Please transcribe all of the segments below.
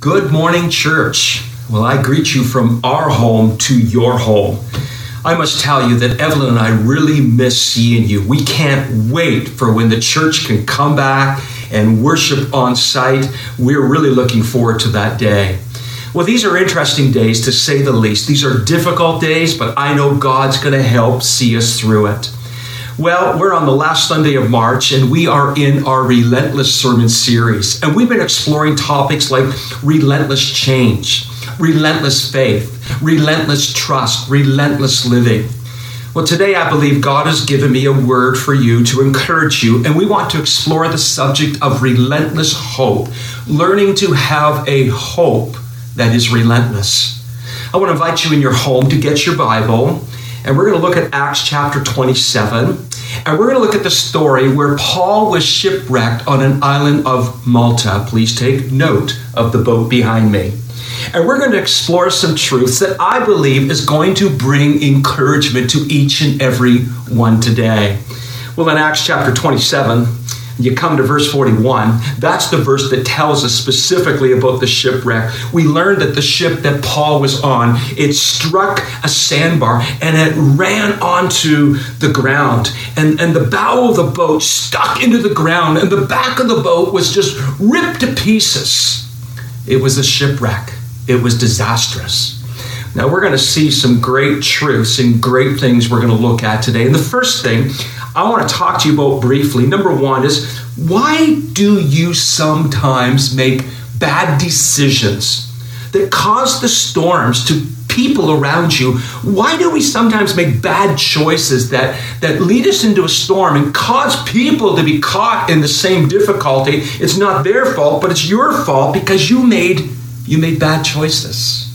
Good morning, church. Well, I greet you from our home to your home. I must tell you that Evelyn and I really miss seeing you. We can't wait for when the church can come back and worship on site. We're really looking forward to that day. Well, these are interesting days to say the least. These are difficult days, but I know God's going to help see us through it. Well, we're on the last Sunday of March and we are in our Relentless Sermon series. And we've been exploring topics like relentless change, relentless faith, relentless trust, relentless living. Well, today I believe God has given me a word for you to encourage you, and we want to explore the subject of relentless hope, learning to have a hope that is relentless. I want to invite you in your home to get your Bible, and we're going to look at Acts chapter 27. And we're going to look at the story where Paul was shipwrecked on an island of Malta. Please take note of the boat behind me. And we're going to explore some truths that I believe is going to bring encouragement to each and every one today. Well, in Acts chapter 27, you come to verse 41, that's the verse that tells us specifically about the shipwreck. We learned that the ship that Paul was on, it struck a sandbar and it ran onto the ground. And, and the bow of the boat stuck into the ground, and the back of the boat was just ripped to pieces. It was a shipwreck, it was disastrous. Now, we're going to see some great truths and great things we're going to look at today. And the first thing I want to talk to you about briefly. Number one is why do you sometimes make bad decisions that cause the storms to people around you why do we sometimes make bad choices that that lead us into a storm and cause people to be caught in the same difficulty it's not their fault but it's your fault because you made you made bad choices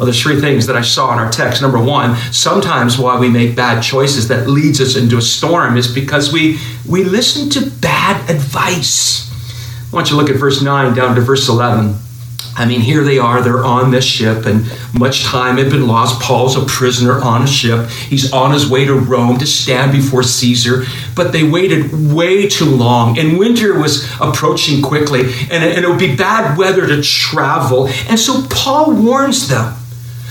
well, there's three things that I saw in our text. Number one, sometimes why we make bad choices that leads us into a storm is because we we listen to bad advice. I want you to look at verse 9 down to verse 11. I mean, here they are, they're on this ship, and much time had been lost. Paul's a prisoner on a ship. He's on his way to Rome to stand before Caesar, but they waited way too long, and winter was approaching quickly, and it, and it would be bad weather to travel. And so Paul warns them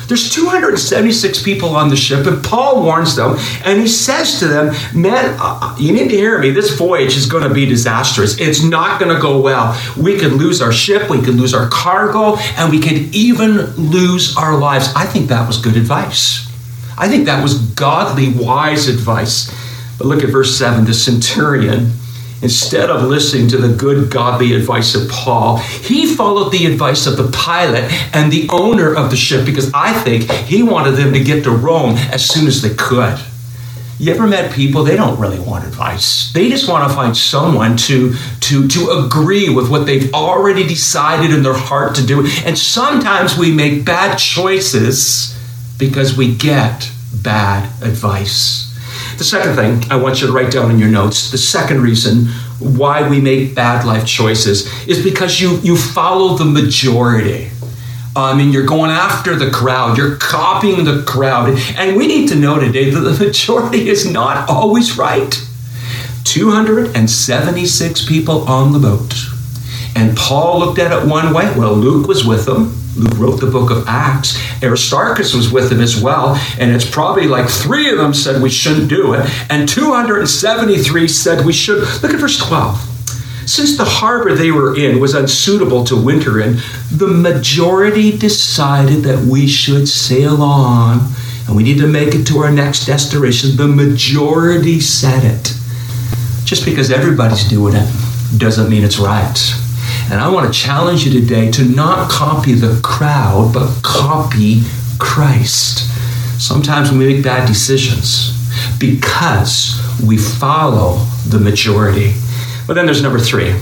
there's 276 people on the ship, and Paul warns them, and he says to them, Men, uh, uh, you need to hear me. This voyage is going to be disastrous. It's not going to go well. We could lose our ship, we could lose our cargo, and we could even lose our lives. I think that was good advice. I think that was godly, wise advice. But look at verse 7 the centurion Instead of listening to the good, godly advice of Paul, he followed the advice of the pilot and the owner of the ship because I think he wanted them to get to Rome as soon as they could. You ever met people, they don't really want advice. They just want to find someone to, to, to agree with what they've already decided in their heart to do. And sometimes we make bad choices because we get bad advice. The second thing I want you to write down in your notes, the second reason why we make bad life choices is because you, you follow the majority. Um, I mean, you're going after the crowd, you're copying the crowd. And we need to know today that the majority is not always right. 276 people on the boat. And Paul looked at it one way. Well, Luke was with them. Luke wrote the book of Acts. Aristarchus was with him as well, and it's probably like three of them said we shouldn't do it, and 273 said we should. Look at verse 12. Since the harbor they were in was unsuitable to winter in, the majority decided that we should sail on and we need to make it to our next destination. The majority said it. Just because everybody's doing it doesn't mean it's right. And I want to challenge you today to not copy the crowd, but copy Christ. Sometimes we make bad decisions because we follow the majority. But then there's number three.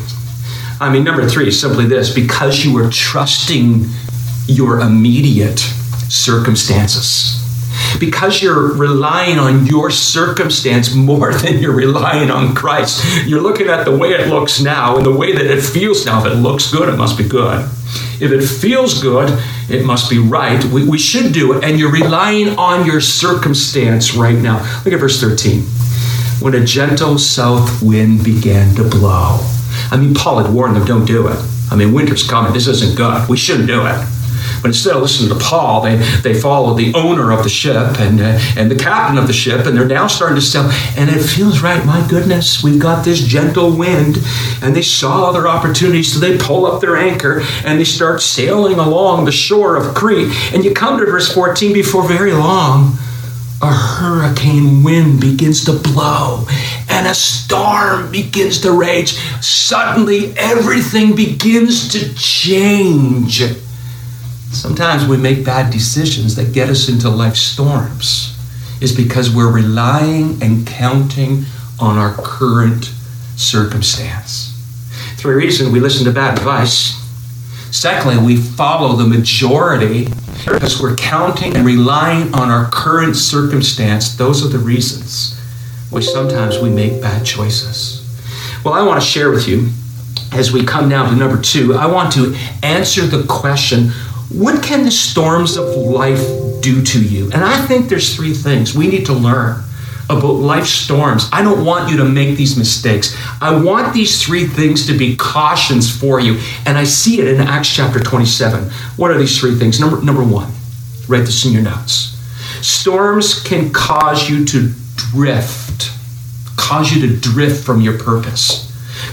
I mean, number three is simply this because you are trusting your immediate circumstances because you're relying on your circumstance more than you're relying on Christ. You're looking at the way it looks now and the way that it feels now. If it looks good, it must be good. If it feels good, it must be right. We, we should do it. And you're relying on your circumstance right now. Look at verse 13. When a gentle south wind began to blow. I mean, Paul had warned them, don't do it. I mean, winter's coming. This isn't good. We shouldn't do it. But instead of listening to Paul, they, they follow the owner of the ship and, uh, and the captain of the ship, and they're now starting to sail. And it feels right. My goodness, we've got this gentle wind. And they saw other opportunities, so they pull up their anchor and they start sailing along the shore of Crete. And you come to verse 14 before very long a hurricane wind begins to blow and a storm begins to rage. Suddenly, everything begins to change. Sometimes we make bad decisions that get us into life storms. Is because we're relying and counting on our current circumstance. Three reasons we listen to bad advice. Secondly, we follow the majority because we're counting and relying on our current circumstance. Those are the reasons why sometimes we make bad choices. Well, I want to share with you as we come down to number two, I want to answer the question what can the storms of life do to you? And I think there's three things we need to learn about life storms. I don't want you to make these mistakes. I want these three things to be cautions for you. And I see it in Acts chapter 27. What are these three things? Number, number one, write this in your notes. Storms can cause you to drift, cause you to drift from your purpose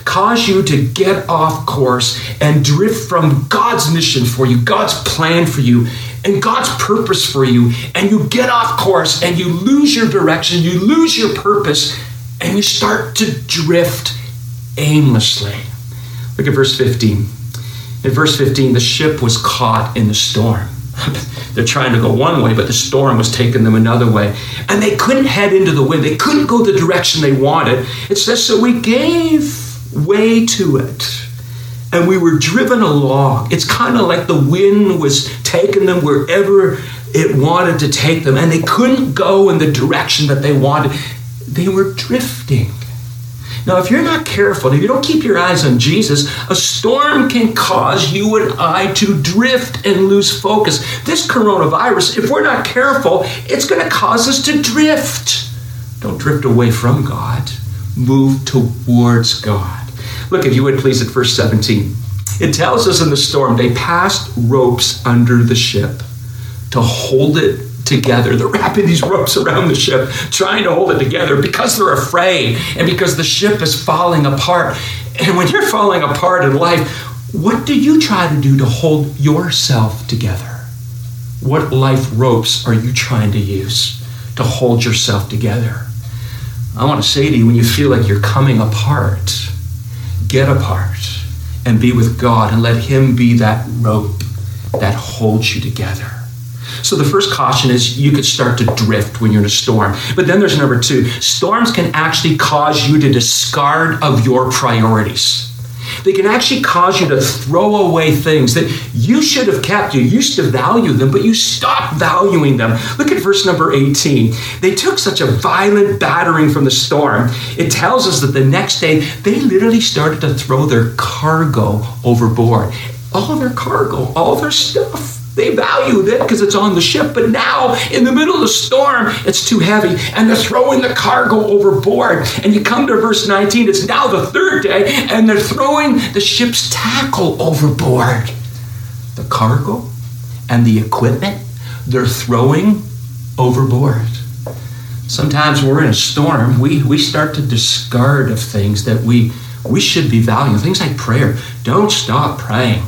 cause you to get off course and drift from God's mission for you, God's plan for you, and God's purpose for you. And you get off course and you lose your direction, you lose your purpose, and you start to drift aimlessly. Look at verse 15. In verse 15, the ship was caught in the storm. They're trying to go one way, but the storm was taking them another way. And they couldn't head into the wind. They couldn't go the direction they wanted. It says, so we gave way to it. And we were driven along. It's kind of like the wind was taking them wherever it wanted to take them, and they couldn't go in the direction that they wanted. They were drifting. Now, if you're not careful, if you don't keep your eyes on Jesus, a storm can cause you and I to drift and lose focus. This coronavirus, if we're not careful, it's going to cause us to drift. Don't drift away from God, move towards God. Look, if you would please, at verse 17. It tells us in the storm, they passed ropes under the ship to hold it together. They're wrapping these ropes around the ship, trying to hold it together because they're afraid and because the ship is falling apart. And when you're falling apart in life, what do you try to do to hold yourself together? What life ropes are you trying to use to hold yourself together? I want to say to you when you feel like you're coming apart, get apart and be with God and let Him be that rope that holds you together. So the first caution is you could start to drift when you're in a storm. But then there's number two storms can actually cause you to discard of your priorities. They can actually cause you to throw away things that you should have kept. You used to value them, but you stopped valuing them. Look at verse number 18. They took such a violent battering from the storm. It tells us that the next day they literally started to throw their cargo overboard. All their cargo, all their stuff. They valued it because it's on the ship, but now in the middle of the storm, it's too heavy and they're throwing the cargo overboard. And you come to verse 19, it's now the third day, and they're throwing the ship's tackle overboard. The cargo and the equipment, they're throwing overboard. Sometimes we're in a storm, we, we start to discard of things that we, we should be valuing. Things like prayer. Don't stop praying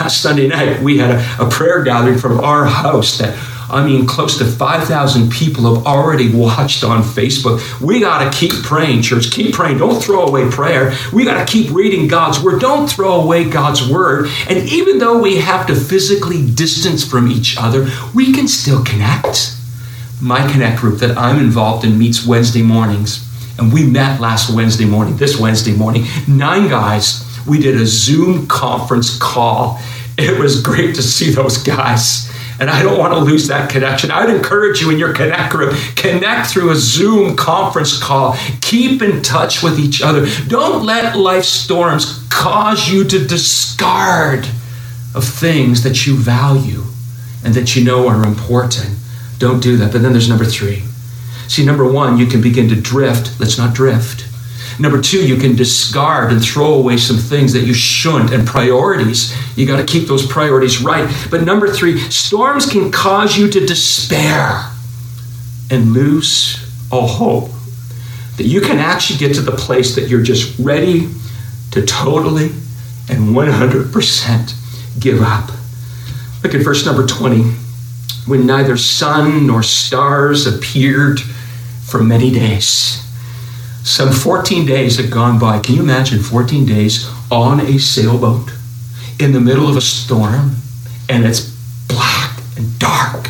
last Sunday night, we had a, a prayer gathering from our house that I mean, close to 5,000 people have already watched on Facebook. We got to keep praying, church. Keep praying. Don't throw away prayer. We got to keep reading God's word. Don't throw away God's word. And even though we have to physically distance from each other, we can still connect. My Connect group that I'm involved in meets Wednesday mornings. And we met last Wednesday morning, this Wednesday morning, nine guys we did a Zoom conference call. It was great to see those guys. And I don't want to lose that connection. I'd encourage you in your Connect group, connect through a Zoom conference call. Keep in touch with each other. Don't let life storms cause you to discard of things that you value and that you know are important. Don't do that. But then there's number three. See, number one, you can begin to drift. Let's not drift. Number two, you can discard and throw away some things that you shouldn't and priorities. You got to keep those priorities right. But number three, storms can cause you to despair and lose all hope. That you can actually get to the place that you're just ready to totally and 100% give up. Look at verse number 20. When neither sun nor stars appeared for many days. Some 14 days had gone by. Can you imagine 14 days on a sailboat in the middle of a storm and it's black and dark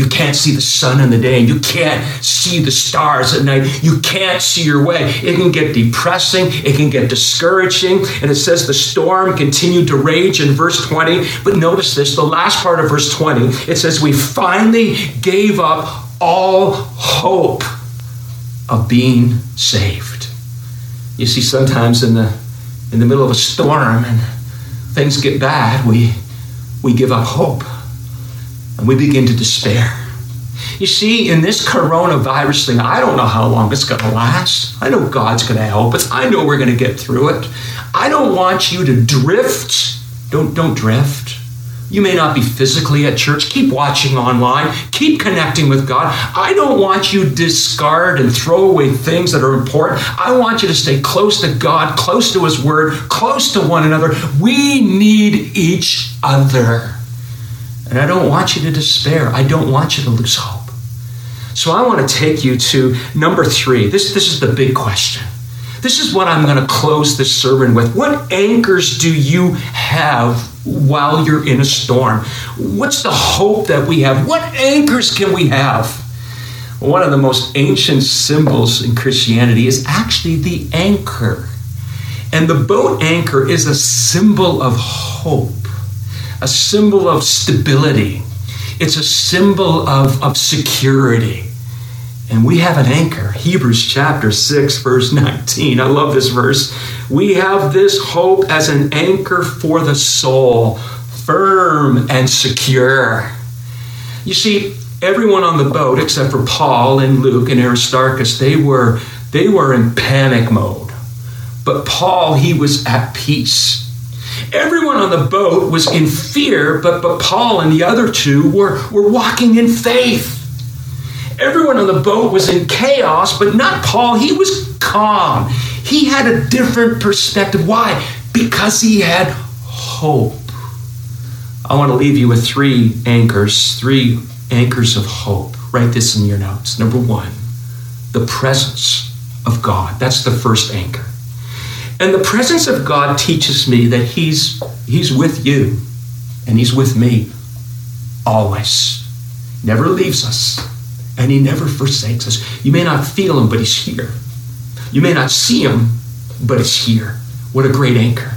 you can't see the sun in the day, and you can't see the stars at night. You can't see your way. It can get depressing, it can get discouraging. And it says the storm continued to rage in verse 20. But notice this the last part of verse 20 it says, We finally gave up all hope of being saved. You see, sometimes in the in the middle of a storm and things get bad, we we give up hope and we begin to despair. You see, in this coronavirus thing, I don't know how long it's going to last. I know God's going to help us. I know we're going to get through it. I don't want you to drift. Don't don't drift. You may not be physically at church. Keep watching online. Keep connecting with God. I don't want you to discard and throw away things that are important. I want you to stay close to God, close to His Word, close to one another. We need each other. And I don't want you to despair. I don't want you to lose hope. So I want to take you to number three. This, this is the big question. This is what I'm going to close this sermon with. What anchors do you have while you're in a storm? What's the hope that we have? What anchors can we have? One of the most ancient symbols in Christianity is actually the anchor. And the boat anchor is a symbol of hope a symbol of stability. It's a symbol of, of security. And we have an anchor. Hebrews chapter 6, verse 19. I love this verse. We have this hope as an anchor for the soul, firm and secure. You see, everyone on the boat, except for Paul and Luke and Aristarchus, they were, they were in panic mode. But Paul, he was at peace. Everyone on the boat was in fear, but, but Paul and the other two were, were walking in faith. Everyone on the boat was in chaos, but not Paul. He was calm. He had a different perspective. Why? Because he had hope. I want to leave you with three anchors, three anchors of hope. Write this in your notes. Number one, the presence of God. That's the first anchor. And the presence of God teaches me that He's, he's with you and He's with me always. Never leaves us and He never forsakes us. You may not feel Him, but He's here. You may not see Him, but He's here. What a great anchor.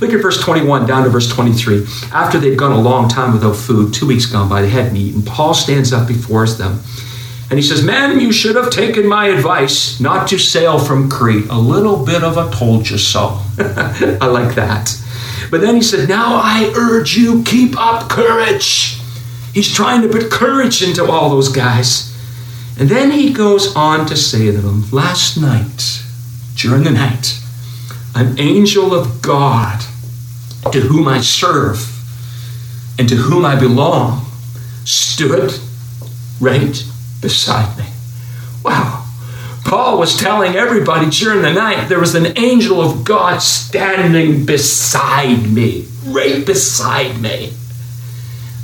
Look at verse 21 down to verse 23. After they'd gone a long time without food, two weeks gone by, they hadn't eaten. Paul stands up before them and he says, Men, you should have taken my advice not to sail from Crete. A little bit of a told you so. I like that. But then he said, Now I urge you, keep up courage. He's trying to put courage into all those guys. And then he goes on to say them, Last night, during the night, an angel of God to whom I serve and to whom I belong stood right beside me. Wow. Paul was telling everybody during the night there was an angel of God standing beside me, right beside me.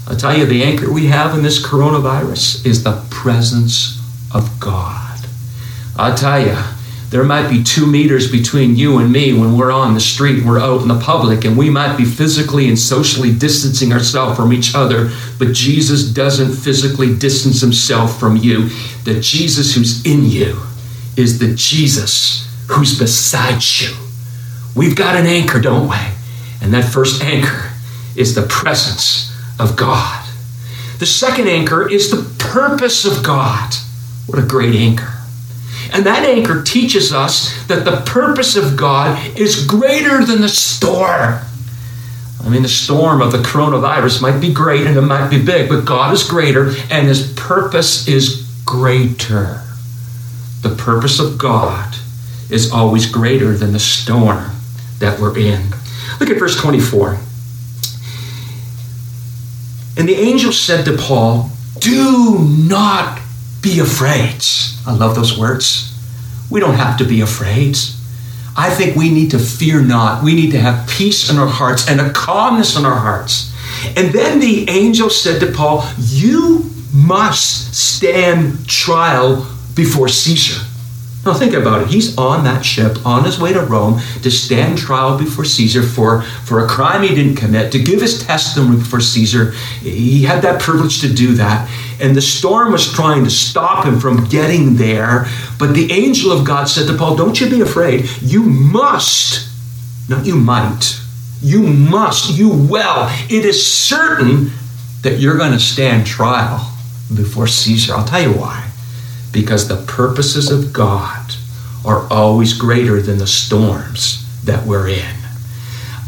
I'll tell you, the anchor we have in this coronavirus is the presence of God. I'll tell you, there might be two meters between you and me when we're on the street, we're out in the public, and we might be physically and socially distancing ourselves from each other, but Jesus doesn't physically distance himself from you. The Jesus who's in you is the Jesus who's beside you. We've got an anchor, don't we? And that first anchor is the presence of God. The second anchor is the purpose of God. What a great anchor. And that anchor teaches us that the purpose of God is greater than the storm. I mean, the storm of the coronavirus might be great and it might be big, but God is greater and his purpose is greater. The purpose of God is always greater than the storm that we're in. Look at verse 24. And the angel said to Paul, Do not be afraid. I love those words. We don't have to be afraid. I think we need to fear not. We need to have peace in our hearts and a calmness in our hearts. And then the angel said to Paul, You must stand trial before Caesar. Now think about it. He's on that ship on his way to Rome to stand trial before Caesar for, for a crime he didn't commit, to give his testimony before Caesar. He had that privilege to do that. And the storm was trying to stop him from getting there. But the angel of God said to Paul, Don't you be afraid. You must, not you might, you must, you will. It is certain that you're going to stand trial before Caesar. I'll tell you why because the purposes of God are always greater than the storms that we're in.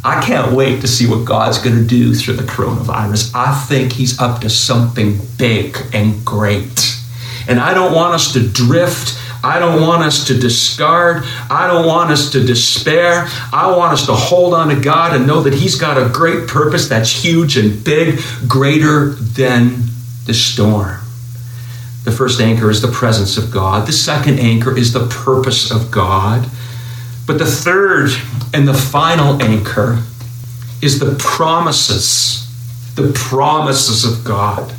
I can't wait to see what God's going to do through the coronavirus. I think He's up to something big and great. And I don't want us to drift. I don't want us to discard. I don't want us to despair. I want us to hold on to God and know that He's got a great purpose that's huge and big, greater than the storm. The first anchor is the presence of God. The second anchor is the purpose of God. But the third and the final anchor is the promises, the promises of God.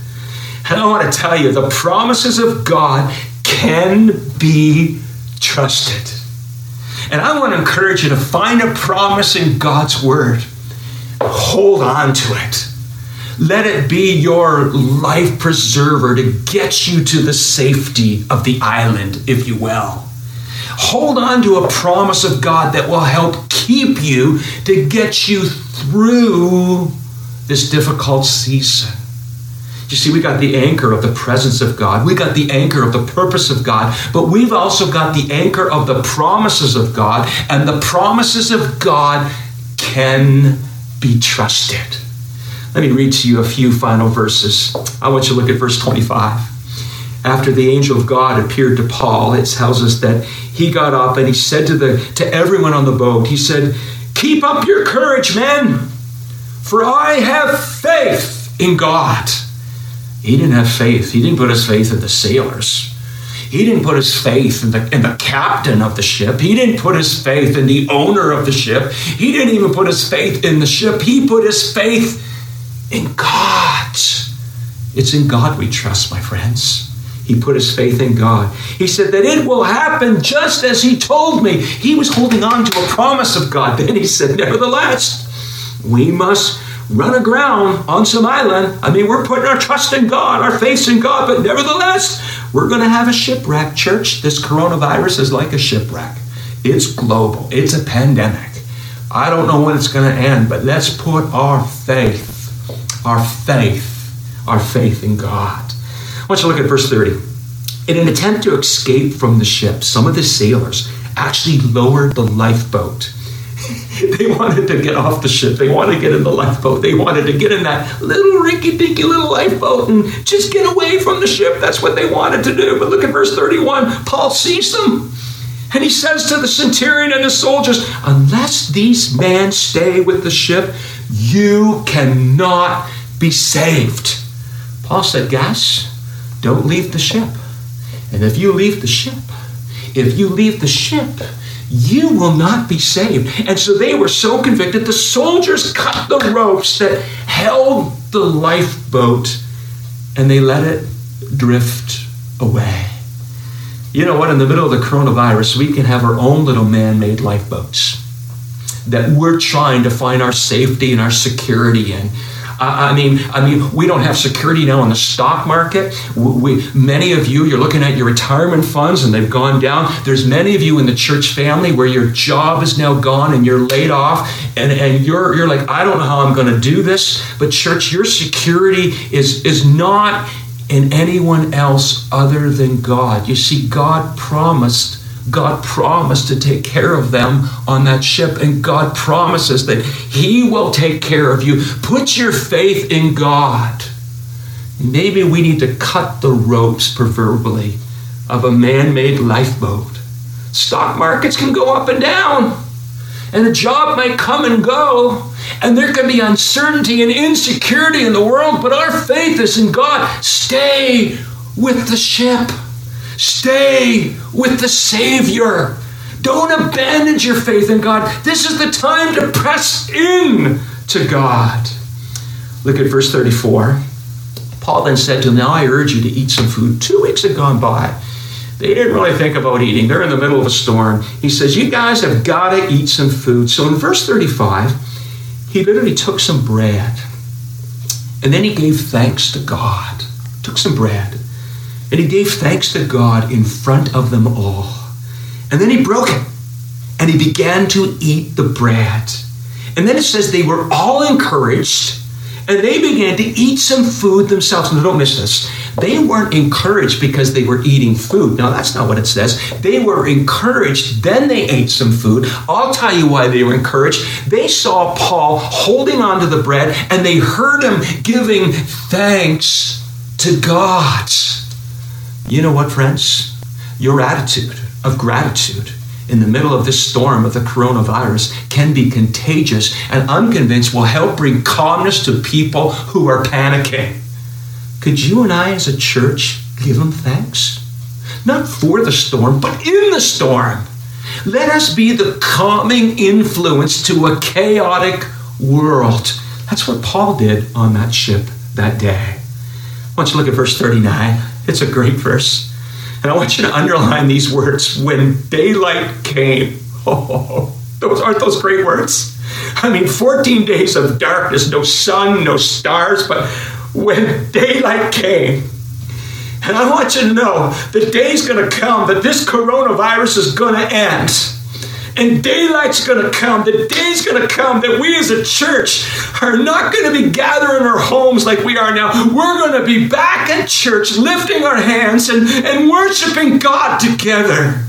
And I want to tell you, the promises of God can be trusted. And I want to encourage you to find a promise in God's word. Hold on to it. Let it be your life preserver to get you to the safety of the island, if you will. Hold on to a promise of God that will help keep you to get you through this difficult season. You see, we got the anchor of the presence of God. We got the anchor of the purpose of God, but we've also got the anchor of the promises of God, and the promises of God can be trusted. Let me read to you a few final verses. I want you to look at verse 25. After the angel of God appeared to Paul, it tells us that he got up and he said to the to everyone on the boat, he said, "Keep up your courage, men, for I have faith in God." He didn't have faith. He didn't put his faith in the sailors. He didn't put his faith in the, in the captain of the ship. He didn't put his faith in the owner of the ship. He didn't even put his faith in the ship. He put his faith in God. It's in God we trust, my friends. He put his faith in God. He said that it will happen just as he told me. He was holding on to a promise of God. Then he said, Nevertheless, we must run aground on some island. I mean, we're putting our trust in God, our faith in God, but nevertheless, we're going to have a shipwreck, church. This coronavirus is like a shipwreck. It's global, it's a pandemic. I don't know when it's going to end, but let's put our faith our faith, our faith in God. I want you to look at verse 30. In an attempt to escape from the ship, some of the sailors actually lowered the lifeboat. they wanted to get off the ship. They wanted to get in the lifeboat. They wanted to get in that little rinky dinky little lifeboat and just get away from the ship. That's what they wanted to do. But look at verse 31. Paul sees them. And he says to the centurion and the soldiers, Unless these men stay with the ship, you cannot be saved. Paul said, Guys, don't leave the ship. And if you leave the ship, if you leave the ship, you will not be saved. And so they were so convicted, the soldiers cut the ropes that held the lifeboat and they let it drift away. You know what? In the middle of the coronavirus, we can have our own little man made lifeboats that we're trying to find our safety and our security in. I mean, I mean, we don't have security now in the stock market. We, many of you, you're looking at your retirement funds and they've gone down. There's many of you in the church family where your job is now gone and you're laid off, and, and you're you're like, I don't know how I'm going to do this. But church, your security is is not in anyone else other than God. You see, God promised God promised to take care of them on that ship, and God promises that He will take care of you. Put your faith in God. Maybe we need to cut the ropes, proverbially, of a man made lifeboat Stock markets can go up and down, and a job might come and go, and there can be uncertainty and insecurity in the world, but our faith is in God. Stay with the ship, stay with the Savior. Don't abandon your faith in God. This is the time to press in to God. Look at verse 34. Paul then said to them, Now I urge you to eat some food. Two weeks had gone by. They didn't really think about eating. They're in the middle of a storm. He says, You guys have got to eat some food. So in verse 35, he literally took some bread and then he gave thanks to God. Took some bread and he gave thanks to God in front of them all. And then he broke it and he began to eat the bread. And then it says they were all encouraged and they began to eat some food themselves. Now, don't miss this. They weren't encouraged because they were eating food. Now, that's not what it says. They were encouraged, then they ate some food. I'll tell you why they were encouraged. They saw Paul holding onto the bread and they heard him giving thanks to God. You know what, friends? Your attitude of gratitude in the middle of this storm of the coronavirus can be contagious and I'm convinced will help bring calmness to people who are panicking. Could you and I as a church give them thanks? Not for the storm, but in the storm. Let us be the calming influence to a chaotic world. That's what Paul did on that ship that day. I want you to look at verse 39. It's a great verse. And I want you to underline these words when daylight came. Oh, those aren't those great words? I mean, 14 days of darkness, no sun, no stars, but when daylight came, and I want you to know the day's to come that this coronavirus is to end. And daylight's going to come. The day's going to come that we as a church are not going to be gathering our homes like we are now. We're going to be back at church, lifting our hands and, and worshiping God together.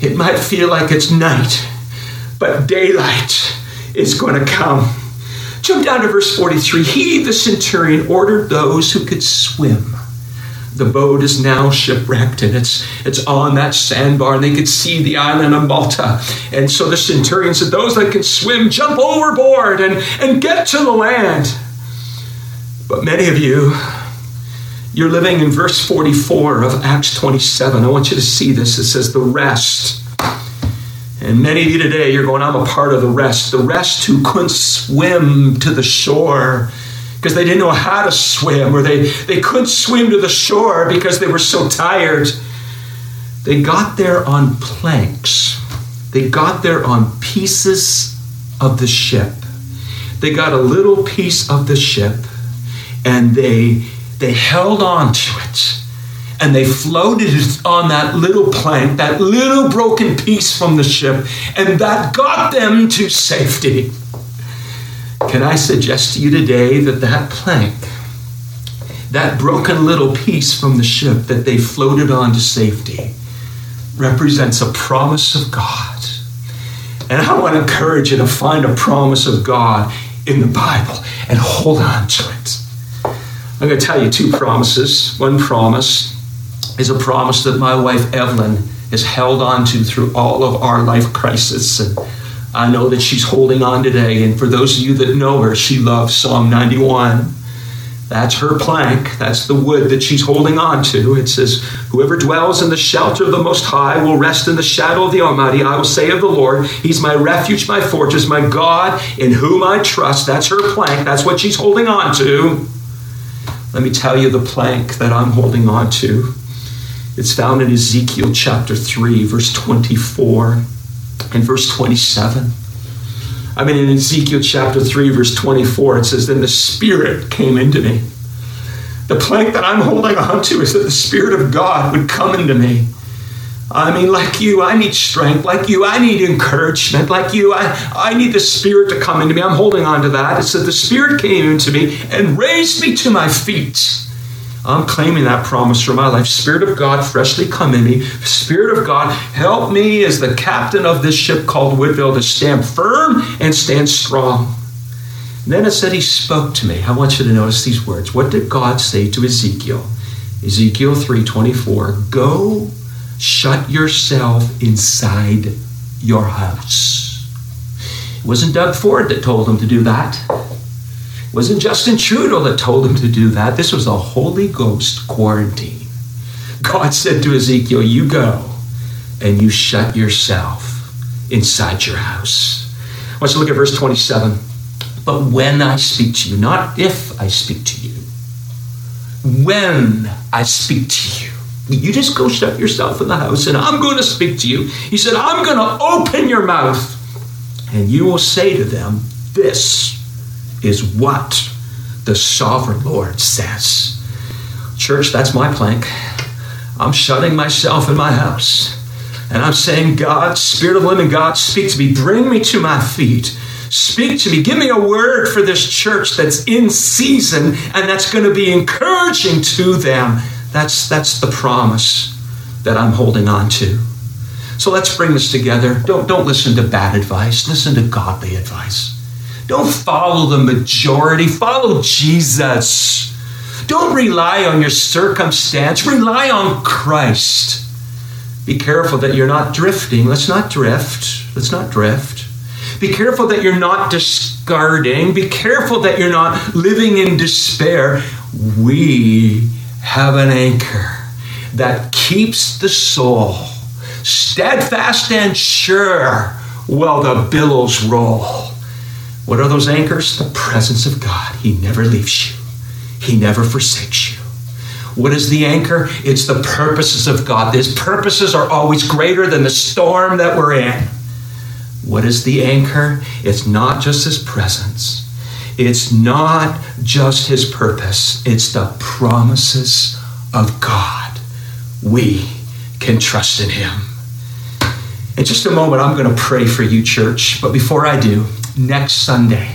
It might feel like it's night, but daylight is going to come. Jump down to verse 43. He, the centurion, ordered those who could swim the boat is now shipwrecked and it's it's on that sandbar and they could see the island of Malta. And so the centurion said, Those that can swim, jump overboard and, and get to the land. But many of you, you're living in verse 44 of Acts 27. I want you to see this. It says, The rest. And many of you today, you're going, I'm a part of the rest. The rest who couldn't swim to the shore because they didn't know how to swim or they, they couldn't swim to the shore because they were so tired. They got there on planks, they got there on pieces of the ship. They got a little piece of the ship and they, they held on to it and they floated on that little plank, that little broken piece from the ship, and that got them to safety. Can I suggest to you today that that plank, that broken little piece from the ship that they floated on to safety, represents a promise of God. And I want to encourage you to find a promise of God in the Bible and hold on to it. I'm going to tell you two promises. One promise is a promise that my wife Evelyn has held on to through all of our life crisis. And I know that she's holding on today. And for those of you that know her, she loves Psalm 91. That's her plank. That's the wood that she's holding on to. It says, Whoever dwells in the shelter of the Most High will rest in the shadow of the Almighty. I will say of the Lord, He's my refuge, my fortress, my God, in whom I trust. That's her plank. That's what she's holding on to. Let me tell you the plank that I'm holding on to. It's found in Ezekiel chapter 3, verse 24 in verse 27. I mean, in Ezekiel chapter 3, verse 24, it says, Then the Spirit came into me. The plank that I'm holding on to is that the Spirit of God would come into me. I mean, like you, I need strength. Like you, I need encouragement. Like you, I, I need the Spirit to come into me. I'm holding on to that. It said the Spirit came into me and raised me to my feet. I'm claiming that promise for my life. Spirit of God, freshly come in me. Spirit of God, help me as the captain of this ship called Woodvale to stand firm and stand strong. And then it said he spoke to me. I want you to notice these words. What did God say to Ezekiel? Ezekiel 3:24. Go shut yourself inside your house. It wasn't Doug Ford that told him to do that. It wasn't Justin Trudeau that told him to do that. This was a Holy Ghost quarantine. God said to Ezekiel, You go and you shut yourself inside your house. I want you to look at verse 27. But when I speak to you, not if I speak to you, when I speak to you, you just go shut yourself in the house and I'm going to speak to you. He said, I'm going to open your mouth and you will say to them, This is what the sovereign Lord says. Church, that's my plank. I'm shutting myself in my house. And I'm saying, God, Spirit of living God, speak to me. Bring me to my feet. Speak to me. Give me a word for this church that's in season and that's going to be encouraging to them. That's, that's the promise that I'm holding on to. So let's bring this together. Don't, don't listen to bad advice, listen to godly advice. Don't follow the majority, follow Jesus. Don't rely on your circumstance, rely on Christ. Be careful that you're not drifting. Let's not drift. Let's not drift. Be careful that you're not discarding. Be careful that you're not living in despair. We have an anchor that keeps the soul steadfast and sure while the billows roll. What are those anchors? The presence of God. He never leaves you, He never forsakes you. What is the anchor? It's the purposes of God. His purposes are always greater than the storm that we're in. What is the anchor? It's not just His presence, it's not just His purpose, it's the promises of God. We can trust in Him. In just a moment, I'm going to pray for you, church. But before I do, next Sunday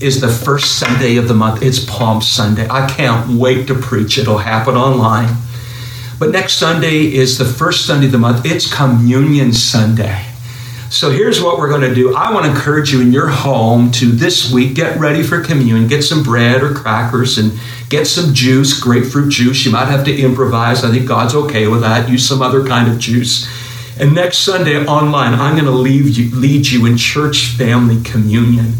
is the first Sunday of the month. It's Palm Sunday. I can't wait to preach. It'll happen online. But next Sunday is the first Sunday of the month. It's Communion Sunday. So here's what we're going to do. I want to encourage you in your home to this week get ready for communion. Get some bread or crackers and get some juice, grapefruit juice. You might have to improvise. I think God's okay with that. Use some other kind of juice. And next Sunday online, I'm going to lead you, lead you in church family communion.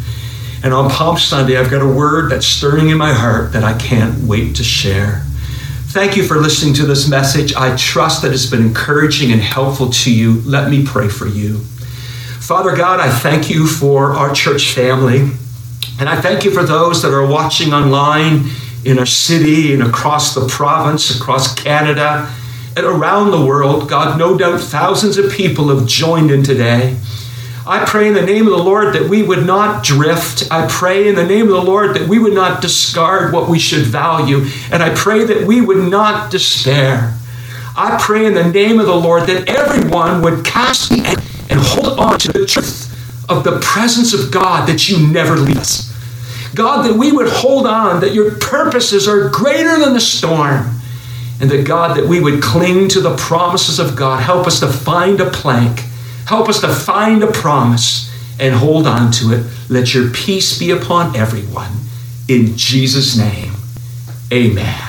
And on Palm Sunday, I've got a word that's stirring in my heart that I can't wait to share. Thank you for listening to this message. I trust that it's been encouraging and helpful to you. Let me pray for you. Father God, I thank you for our church family. And I thank you for those that are watching online in our city and across the province, across Canada and around the world, God, no doubt thousands of people have joined in today. I pray in the name of the Lord that we would not drift. I pray in the name of the Lord that we would not discard what we should value. And I pray that we would not despair. I pray in the name of the Lord that everyone would cast the end and hold on to the truth of the presence of God that you never leave us. God, that we would hold on, that your purposes are greater than the storm and that God, that we would cling to the promises of God. Help us to find a plank, help us to find a promise and hold on to it. Let your peace be upon everyone. In Jesus' name, amen.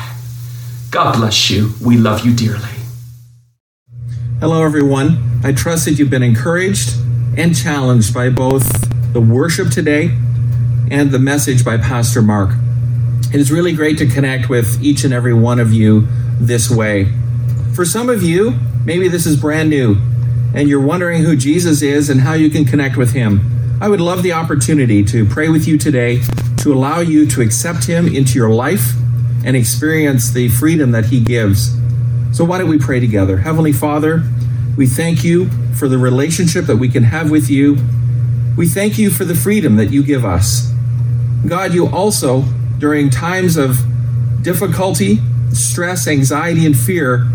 God bless you. We love you dearly. Hello, everyone. I trust that you've been encouraged and challenged by both the worship today and the message by Pastor Mark. It is really great to connect with each and every one of you this way. For some of you, maybe this is brand new and you're wondering who Jesus is and how you can connect with him. I would love the opportunity to pray with you today to allow you to accept him into your life and experience the freedom that he gives. So, why don't we pray together? Heavenly Father, we thank you for the relationship that we can have with you. We thank you for the freedom that you give us. God, you also, during times of difficulty, stress, anxiety, and fear,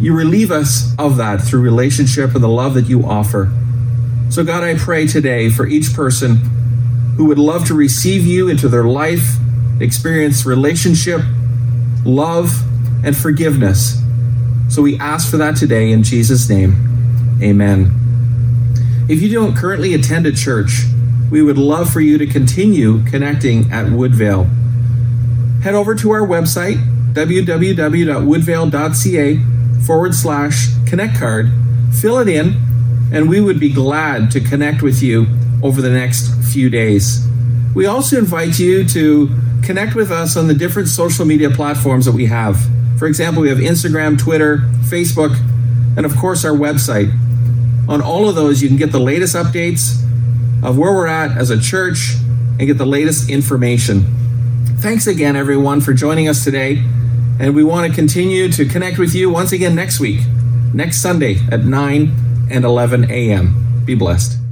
you relieve us of that through relationship and the love that you offer. So, God, I pray today for each person who would love to receive you into their life, experience relationship, love, and forgiveness. So, we ask for that today in Jesus' name. Amen. If you don't currently attend a church, we would love for you to continue connecting at Woodvale. Head over to our website, www.woodvale.ca forward slash connect card, fill it in, and we would be glad to connect with you over the next few days. We also invite you to connect with us on the different social media platforms that we have. For example, we have Instagram, Twitter, Facebook, and of course our website. On all of those, you can get the latest updates of where we're at as a church and get the latest information. Thanks again, everyone, for joining us today. And we want to continue to connect with you once again next week, next Sunday at 9 and 11 a.m. Be blessed.